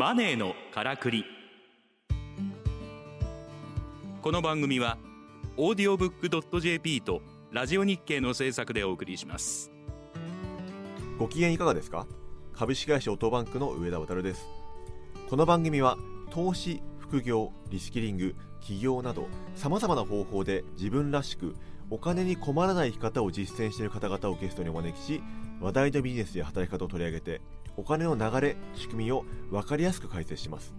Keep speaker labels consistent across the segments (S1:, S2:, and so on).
S1: マネーのからくり。この番組はオーディオブックドット JP とラジオ日経の制作でお送りします。
S2: ご機嫌いかがですか？株式会社オートバンクの上田渉です。この番組は投資副業リスキリング起業などさまざまな方法で自分らしくお金に困らない生き方を実践している方々をゲストにお招きし話題のビジネスや働き方を取り上げてお金の流れ仕組みを分かりやすく解説します。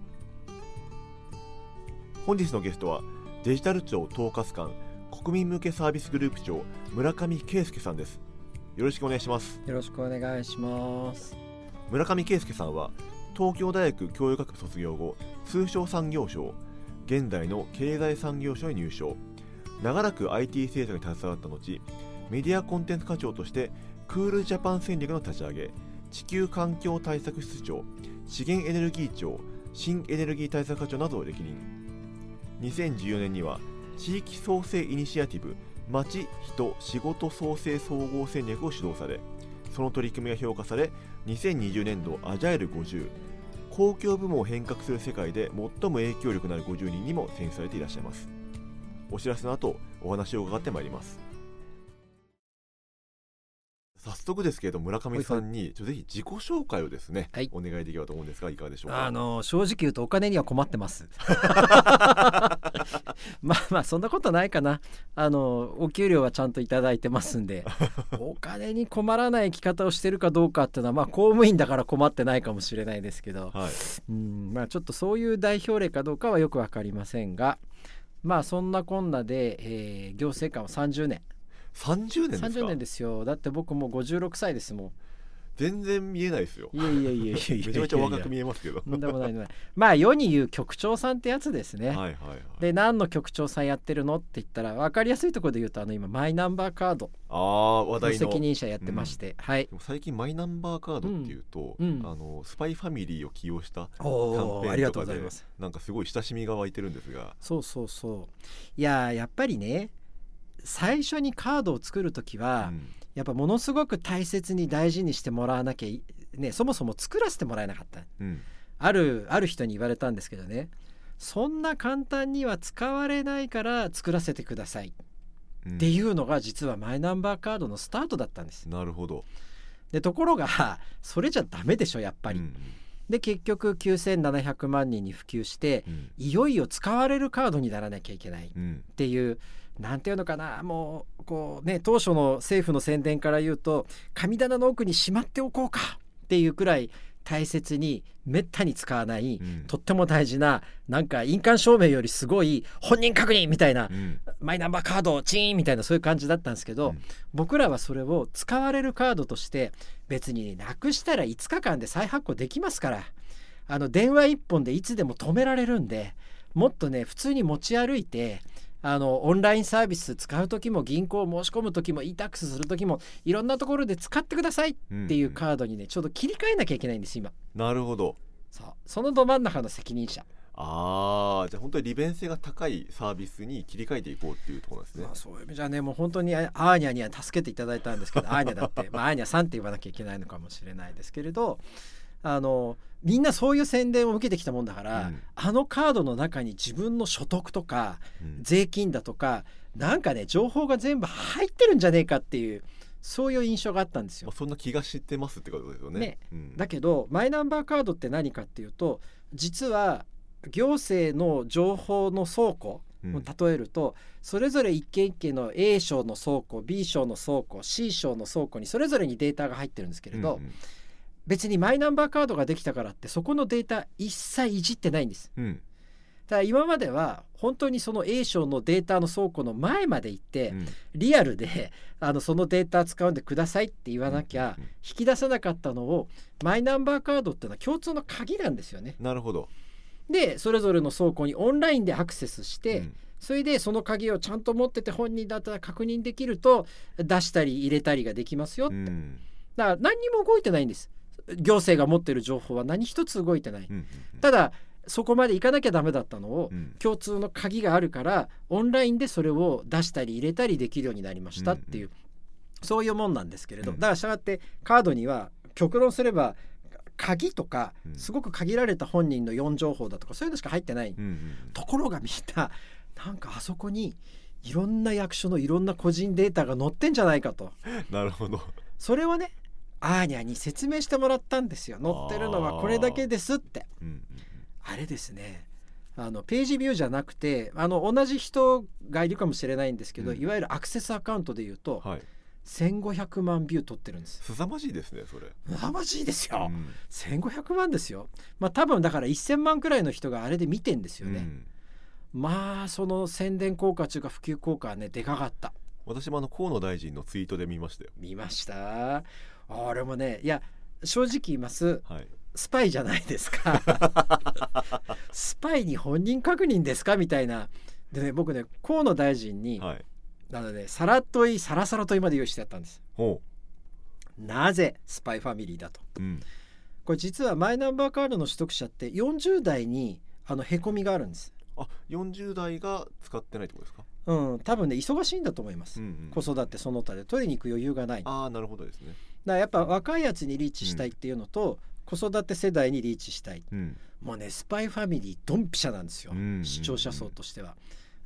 S2: 本日のゲストはデジタル庁統括官国民向けサービスグループ長村上圭介さんです。よろしくお願いします。
S3: よろしくお願いします。
S2: 村上圭介さんは東京大学教育学部卒業後通商産業省現代の経済産業省に入省。長らく IT 政策に携わった後メディアコンテンツ課長としてクールジャパン戦略の立ち上げ地球環境対策室長資源エネルギー庁新エネルギー対策課長などを歴任。2014年には地域創生イニシアティブ町人仕事創生総合戦略を主導されその取り組みが評価され2020年度アジャイル50公共部門を変革する世界で最も影響力のある50人にも選出されていらっしゃいます。お知らせの後お話を伺ってまいります。早速ですけれど村上さんにぜひ自己紹介をですね、
S3: はい。
S2: お願いできればと思うんですがいかがでしょうか？
S3: あの正直言うとお金には困ってます。まあまあそんなことないかな。あのお給料はちゃんといただいてますんで お金に困らない生き方をしてるかどうかっていうのはまあ公務員だから困ってないかもしれないですけど
S2: はい。
S3: うんまあちょっとそういう代表例かどうかはよく分かりませんがまあそんなこんなで、えー行政官を30年
S2: 30年ですか
S3: ？30年ですよ。だって僕もう56歳ですもん。
S2: 全然見えないですよ。
S3: いやいやいやいやいや
S2: めちゃめちゃ若く見えますけど。
S3: とんでもないない。まあ世に言う局長さんってやつですね、
S2: はいはいはい。
S3: で何の局長さんやってるの？って言ったら分かりやすいところで言うとあの今マイナンバーカード。
S2: ああ話
S3: の
S2: 題の。
S3: 責任者やってまして、はい。
S2: でも最近マイナンバーカードっていうと、
S3: うん。うん。
S2: あのスパイファミリーを起用したキャン
S3: おーありがと
S2: ペーンとかで
S3: うございます。
S2: なんかすごい親しみが湧いてるんですが。
S3: そうそうそう。いややっぱりね最初にカードを作る時は、
S2: うん。
S3: やっぱものすごく大切に大事にしてもらわなきゃいねそもそも作らせてもらえなかった。
S2: うん。
S3: あるある人に言われたんですけどね。そんな簡単には使われないから作らせてください
S2: うん。
S3: っていうのが実はマイナンバーカードのスタートだったんです。
S2: なるほど。
S3: でところがそれじゃダメでしょやっぱり。
S2: うん
S3: で結局9700万人に普及して
S2: うん。
S3: いよいよ使われるカードにならなきゃいけないっ
S2: うん。
S3: ていうなんていうのかなもうこうね当初の政府の宣伝から言うと神棚の奥にしまっておこうかっていうくらい大切にめったに使わない、
S2: うん。
S3: とっても大事ななんか印鑑証明よりすごい本人確認みたいな
S2: うん。
S3: マイナンバーカードチーンみたいなそういう感じだったんですけど、
S2: うん。
S3: 僕らはそれを使われるカードとして別になくしたら5日間で再発行できますからあの電話1本でいつでも止められるんでもっとね普通に持ち歩いてあのオンラインサービス使う時も銀行申し込む時も e-tax する時もいろんなところで使ってくださいっていうカードにねちょうど切り替えなきゃいけないんです今。
S2: なるほど。
S3: そう。そのど真ん中の責任者。
S2: ああじゃあ本当に利便性が高いサービスに切り替えていこうっていうところですね。
S3: まあ、そういう意味じゃねもう本当にあアーニャには助けていただいたんですけどアーニャだって、まあ、アーニャさんって言わなきゃいけないのかもしれないですけれどあのみんなそういう宣伝を受けてきたもんだから、
S2: うん。
S3: あのカードの中に自分の所得とか
S2: うん。
S3: 税金だとかなんかね情報が全部入ってるんじゃねえかっていうそういう印象があったんですよ。
S2: まあ。そんな気がしてますってことですよね。
S3: ね。
S2: うん。
S3: だけどマイナンバーカードって何かっていうと実は行政の情報の倉庫
S2: うん。
S3: を例えると、それぞれ一軒一軒の A 省の倉庫 B 省の倉庫 C 省の倉庫にそれぞれにデータが入ってるんですけれど、
S2: うん
S3: 別にマイナンバーカードができたからってそこのデータ一切いじってないんです。
S2: うん。
S3: ただ今までは本当にその A 省のデータの倉庫の前まで行って、
S2: うん。
S3: リアルであのそのデータ使うんでくださいって言わなきゃ引き出せなかったのをマイナンバーカードっていうのは共通の鍵なんですよね。
S2: なるほど。
S3: でそれぞれの倉庫にオンラインでアクセスして、
S2: うん。
S3: それでその鍵をちゃんと持ってて本人だったら確認できると出したり入れたりができますよ、
S2: うん。
S3: だから何にも動いてないんです行政が持ってる情報は何一つ動いてない、
S2: うんうん
S3: ただそこまで行かなきゃダメだったのを、
S2: うん。
S3: 共通の鍵があるからオンラインでそれを出したり入れたりできるようになりましたっていう、そういうもんなんですけれど、
S2: うん。
S3: だからしたがってカードには極論すれば鍵とか
S2: うん。
S3: すごく限られた本人の4情報だとかそういうのしか入ってない、
S2: うんうん
S3: ところがみんななんかあそこにいろんな役所のいろんな個人データが載ってんじゃないかと。
S2: う んなるほど。
S3: それをねアーニャに説明してもらったんですよ。載ってるのはこれだけですって。
S2: うんうん
S3: あれですね。あのページビューじゃなくてあの同じ人がいるかもしれないんですけど、
S2: うん。
S3: いわゆるアクセスアカウントで言うと、
S2: うんはい
S3: 1500万ビュー取ってるんです。
S2: 凄まじいですねそれ。
S3: 凄まじいですよ、
S2: うん。
S3: 1500万ですよ。まあ多分だから1000万くらいの人があれで見てんですよね、
S2: うん。
S3: まあその宣伝効果というか普及効果はねでかかった。
S2: 私もあの河野大臣のツイートで見ましたよ。
S3: 見ましたあれもねいや正直言います。
S2: はい。
S3: スパイじゃないですか。スパイに本人確認ですか？みたいな。でね僕ね河野大臣に、
S2: はい。
S3: なのでさらといさらさらといまで用意してやったんです。
S2: ほ
S3: なぜスパイファミリーだと。
S2: ううん。
S3: これ実はマイナンバーカードの取得者って40代にあのへこみがあるんです。
S2: あ40代が使ってないってことですか？
S3: うん多分ね忙しいんだと思います、
S2: うんうん
S3: 子育てその他で。取りに行く余裕がない。だか
S2: ああなるほどですね。
S3: らやっぱ若いやつにリーチしたいっていうのと、子育て世代にリーチしたい。
S2: うん。
S3: もうねスパイファミリードンピシャなんですよ、
S2: うん。
S3: 視聴者層としては。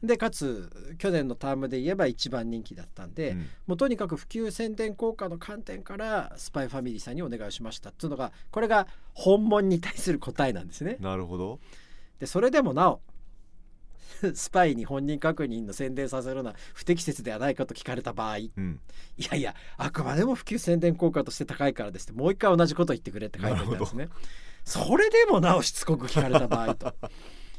S3: でかつ去年のタームで言えば一番人気だったんで、
S2: うん。
S3: もうとにかく普及宣伝効果の観点からスパイファミリーさんにお願いしましたっていうのがこれが本物に対する答えなんですね。
S2: なるほど。
S3: でそれでもなお スパイに本人確認の宣伝させるのは不適切ではないかと聞かれた場合。い
S2: うん。
S3: やいやあくまでも普及宣伝効果として高いからですってもう一回同じこと言ってくれって書いてあったんですね。それでもなおしつこく聞かれた場合と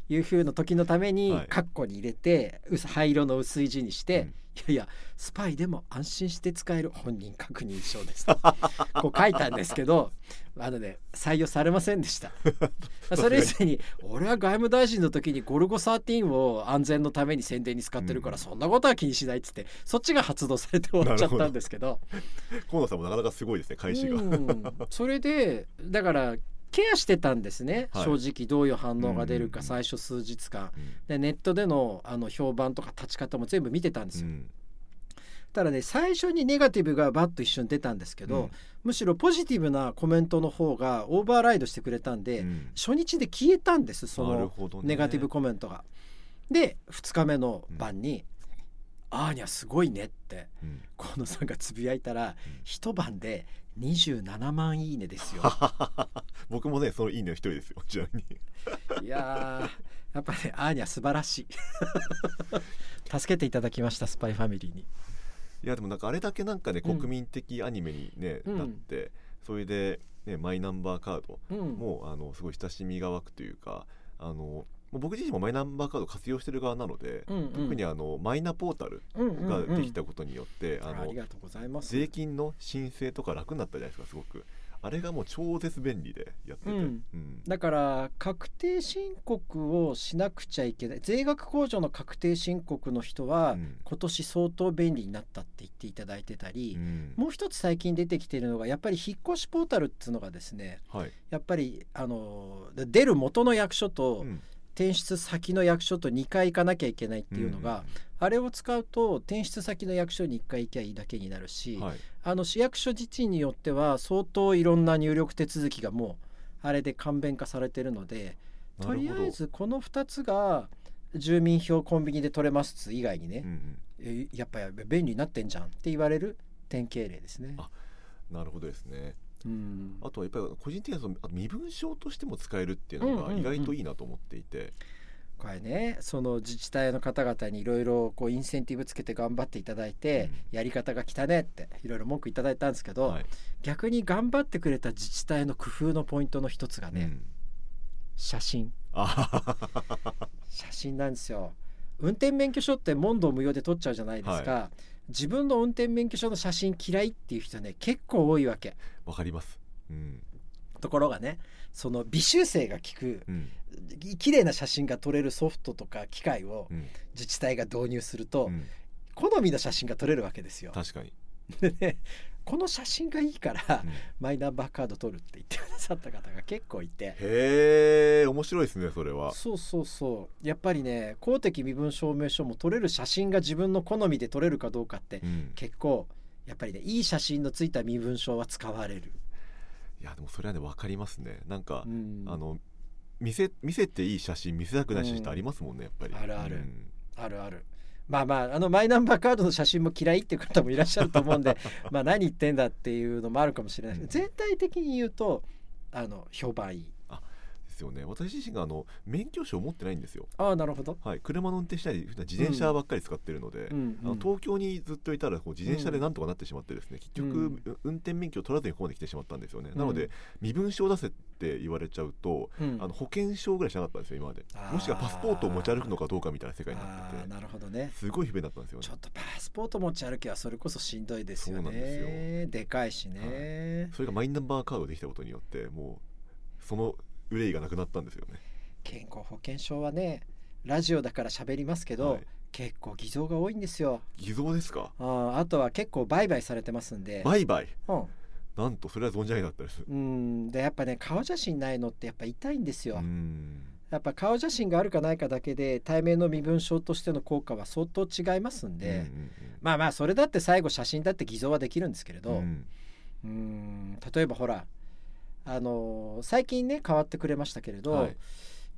S3: いうふうな時のために
S2: はい。
S3: カッコに入れて薄灰色の薄い字にして、
S2: うん。
S3: いやいやスパイでも安心して使える本人確認証ですと。こう書いたんですけどあのね採用されませんでした。それ以前に俺は外務大臣の時にゴルゴ13を安全のために宣伝に使ってるから
S2: うん。
S3: そんなことは気にしないっつってそっちが発動されて終わっちゃったんですけど。
S2: 河野さんもなかなかすごいですね開始が。
S3: うん。それでだからケアしてたんですね、
S2: はい。
S3: 正直どういう反応が出るか最初数日間。
S2: うん。
S3: でネットでのあの評判とか立ち方も全部見てたんですよ、
S2: うん。
S3: ただね最初にネガティブがバッと一瞬出たんですけど、
S2: うん。
S3: むしろポジティブなコメントの方がオーバーライドしてくれたんで、
S2: うん。
S3: 初日で消えたんですそのネガティブコメントが。で2日目の晩に「あーにゃすごいね」って
S2: うん。
S3: 河野さんがつぶやいたら、
S2: うん。
S3: 一晩で27万いいねですよ。
S2: 僕もねそのいいねの一人ですよちなみに。
S3: いやーやっぱねアーニャ素晴らしい。助けていただきましたスパイファミリーに。
S2: いやでもなんかあれだけなんかね
S3: うん。
S2: 国民的アニメに、ね
S3: うん。
S2: なってそれで、ね、マイナンバーカード
S3: うん。
S2: もあのすごい親しみが湧くというかあの僕自身もマイナンバーカード活用してる側なので、
S3: うんうん
S2: 特にあのマイナポータルが
S3: うん
S2: できたことによって、
S3: あ
S2: あの
S3: りがとうございます
S2: 税金の申請とか楽になったじゃないですかすごく。あれがもう超絶便利でやってて、
S3: うん。
S2: うん。
S3: だから確定申告をしなくちゃいけない。税額控除の確定申告の人は、
S2: うん。
S3: 今年相当便利になったって言っていただいてたり、
S2: うん。
S3: もう一つ最近出てきているのがやっぱり引っ越しポータルっていうのがですね
S2: はい、
S3: やっぱりあの出る元の役所と
S2: うん
S3: 転出先の役所と2回行かなきゃいけないっていうのが、あれを使うと転出先の役所に1回行きゃいいだけになるし、
S2: うんはい、
S3: あの市役所自治によっては相当いろんな入力手続きがもうあれで簡便化されてるのでとりあえずこの2つが住民票コンビニで取れます以外にね
S2: うん、
S3: やっぱり便利になってんじゃんって言われる典型例ですね。
S2: あなるほどですね
S3: うん。
S2: あとはやっぱり個人的にはその身分証としても使えるっていうのが
S3: うんうんうん。
S2: 意外といいなと思っていて、
S3: これねその自治体の方々にいろいろこうインセンティブつけて頑張っていただいて、やり方が汚ねっていろいろ文句いただいたんですけど、
S2: はい。
S3: 逆に頑張ってくれた自治体の工夫のポイントの一つがね、
S2: うん。
S3: 写真。写真なんですよ。運転免許証って問答無用で撮っちゃうじゃないですか、自分の運転免許証の写真嫌いっていう人ね結構多いわけ。
S2: わかります。うん。
S3: ところがねその微修正が効く
S2: うん。
S3: 綺麗な写真が撮れるソフトとか機械を
S2: うん。
S3: 自治体が導入すると、
S2: うん。
S3: 好みの写真が撮れるわけですよ。
S2: 確かに、
S3: でねこの写真がいいから、
S2: うん。
S3: マイナンバーカード取るって言ってくださった方が結構いて。
S2: へえ面白いですねそれは。
S3: そうそうそう。やっぱりね公的身分証明書も撮れる写真が自分の好みで撮れるかどうかって
S2: うん。
S3: 結構やっぱりねいい写真のついた身分証は使われる。
S2: いやでもそれはね分かりますね。なんか、
S3: うん。
S2: あの見せ見せていい写真見せたくない写真ってありますもんねやっぱり。
S3: あるある。
S2: うん。
S3: あるあるまあまああのマイナンバーカードの写真も嫌いっていう方もいらっしゃると思うんで まあ何言ってんだっていうのもあるかもしれないけど全体的に言うとあの評判いい。
S2: ですよね。私自身があの免許証を持ってないんですよ。
S3: ああなるほど、
S2: はい。車の運転しないで自転車ばっかり使ってるので、
S3: うん
S2: あの東京にずっといたらこう自転車でなんとかなってしまってですね、結局、
S3: うん
S2: 運転免許を取らずにここまで来てしまったんですよね、
S3: うん。
S2: なので身分証出せって言われちゃうと、
S3: うん。
S2: あの保険証ぐらいしなかったんですよ今まで。もしくはパスポートを持ち歩くのかどうかみたいな世界になってて。
S3: なるほどね。
S2: すごい不便だったんですよね。
S3: ちょっとパスポート持ち歩きはそれこそしんどいですよ
S2: そうなん
S3: ね
S2: です
S3: でかいしね、
S2: それがマイナンバーカードできたことによってもうその憂いがなくなったんですよね。
S3: 健康保険証はねラジオだから喋りますけど、
S2: はい。
S3: 結構偽造が多いんですよ。
S2: 偽造ですか？
S3: ああとは結構売買されてますんで、
S2: 売買？
S3: うん。
S2: なんとそれは存じ上げなかったです。
S3: うん。でやっぱね顔写真ないのってやっぱ痛いんですよ、
S2: うん。
S3: やっぱ顔写真があるかないかだけで対面の身分証としての効果は相当違いますんで、
S2: うんうん
S3: まあまあそれだって最後写真だって偽造はできるんですけれど、
S2: うんうん。
S3: うん。例えばほらあのー最近ね変わってくれましたけれど、
S2: はい。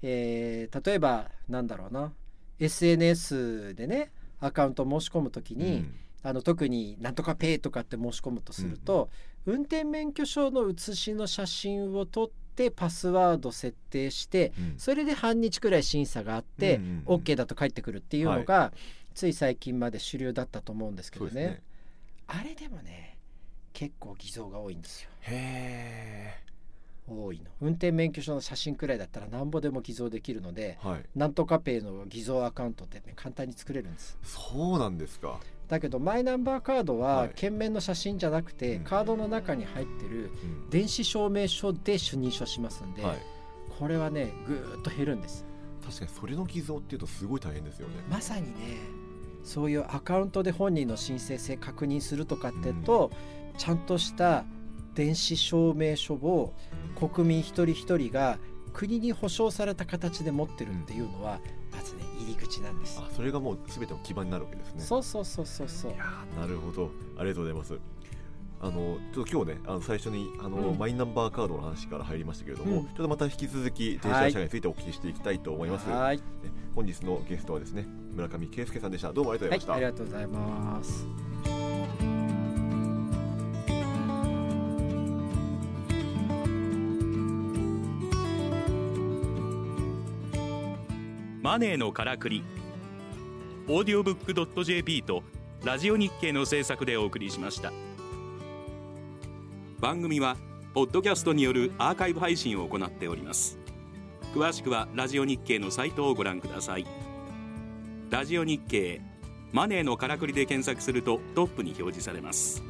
S3: えー例えばなんだろうな SNS でねアカウント申し込むときに、
S2: うん。
S3: あの特に「なんとかペイ」とかって申し込むとすると、運転免許証の写しの写真を撮ってパスワード設定して
S2: うん。
S3: それで半日くらい審査があって、
S2: うんうんうん。
S3: OK だと返ってくるっていうのが、つい最近まで主流だったと思うんですけどね。
S2: ね。
S3: あれでもね結構偽造が多いんですよ。
S2: へ
S3: 多いの。運転免許証の写真くらいだったらなんぼでも偽造できるので
S2: えはい。
S3: なんとかペイの偽造アカウントって、ね、簡単に作れるんです。
S2: そうなんですか、
S3: だけどマイナンバーカード
S2: は
S3: はい。券面の写真じゃなくて、
S2: うん。
S3: カードの中に入ってる
S2: うん。
S3: 電子証明書で主認証しますんで、
S2: はい、
S3: これはねぐーっと減るんです。
S2: 確かにそれの偽造っていうとすごい大変ですよね。
S3: まさにねそういうアカウントで本人の申請性確認するとかってと、ちゃんとした電子証明書を国民一人一人が国に保証された形で持ってるっていうのは、まずね入り口なんです。
S2: あそれがもう全ての基盤になるわけですね。
S3: そうそうそうそうそう。
S2: い。やーなるほど。ありがとうございます。あのちょっと今日ねあの最初にあの、
S3: うん。
S2: マイナンバーカードの話から入りましたけれども、
S3: うん。
S2: ちょっとまた引き続き電車社会についてお聞きしていきたいと思います、
S3: はい、
S2: ね本日のゲストはですね村上圭介さんでした。どうもありがとうございました、
S3: はい、ありがとうございます。
S1: マネーのからくり。オーディオブックドット JP とラジオ日経の制作でお送りしました。番組はポッドキャストによるアーカイブ配信を行っております。詳しくはラジオ日経のサイトをご覧ください。ラジオ日経マネーのからくりで検索するとトップに表示されます。